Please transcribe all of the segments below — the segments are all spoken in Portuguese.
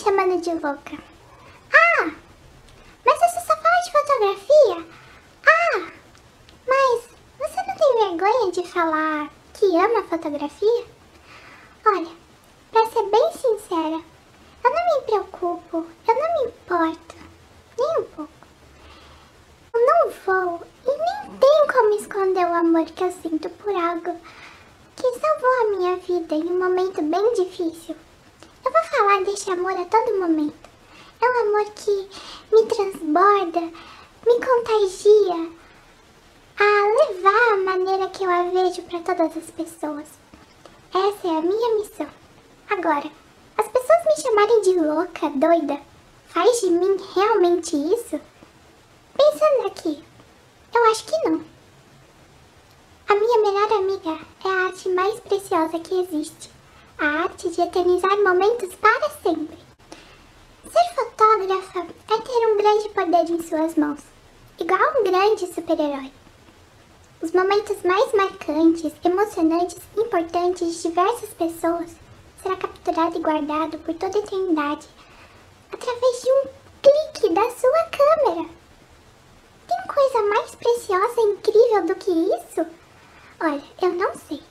chamando de louca? Ah, mas você só fala de fotografia? Ah, mas você não tem vergonha de falar que ama fotografia? Olha, pra ser bem sincera, eu não me preocupo, eu não me importo, nem um pouco. Eu não vou e nem tenho como esconder o amor que eu sinto por algo que salvou a minha vida em um momento bem difícil. Eu vou falar desse amor a todo momento. É um amor que me transborda, me contagia a levar a maneira que eu a vejo para todas as pessoas. Essa é a minha missão. Agora, as pessoas me chamarem de louca, doida, faz de mim realmente isso? Pensando aqui, eu acho que não. A minha melhor amiga é a arte mais preciosa que existe. A arte de eternizar momentos para sempre. Ser fotógrafa é ter um grande poder em suas mãos, igual um grande super-herói. Os momentos mais marcantes, emocionantes importantes de diversas pessoas será capturado e guardado por toda a eternidade através de um clique da sua câmera. Tem coisa mais preciosa e incrível do que isso? Olha, eu não sei.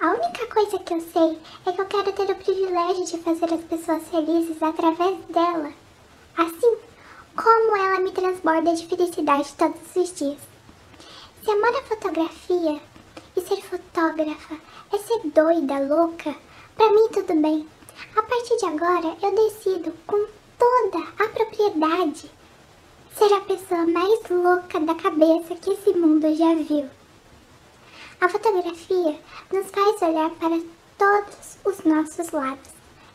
A única coisa que eu sei é que eu quero ter o privilégio de fazer as pessoas felizes através dela. Assim como ela me transborda de felicidade todos os dias. Se amar a fotografia e ser fotógrafa é ser doida, louca, pra mim tudo bem. A partir de agora eu decido com toda a propriedade ser a pessoa mais louca da cabeça que esse mundo já viu. A fotografia nos faz olhar para todos os nossos lados,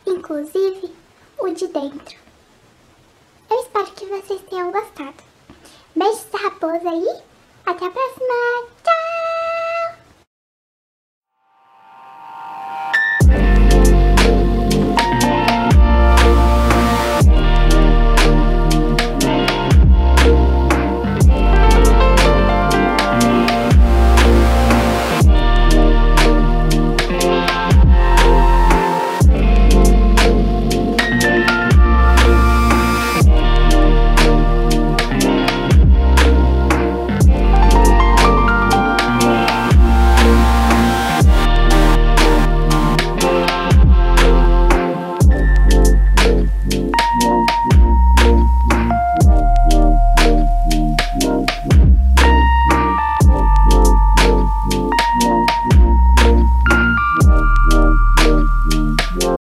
inclusive o de dentro. Eu espero que vocês tenham gostado. Beijos da raposa e até a próxima!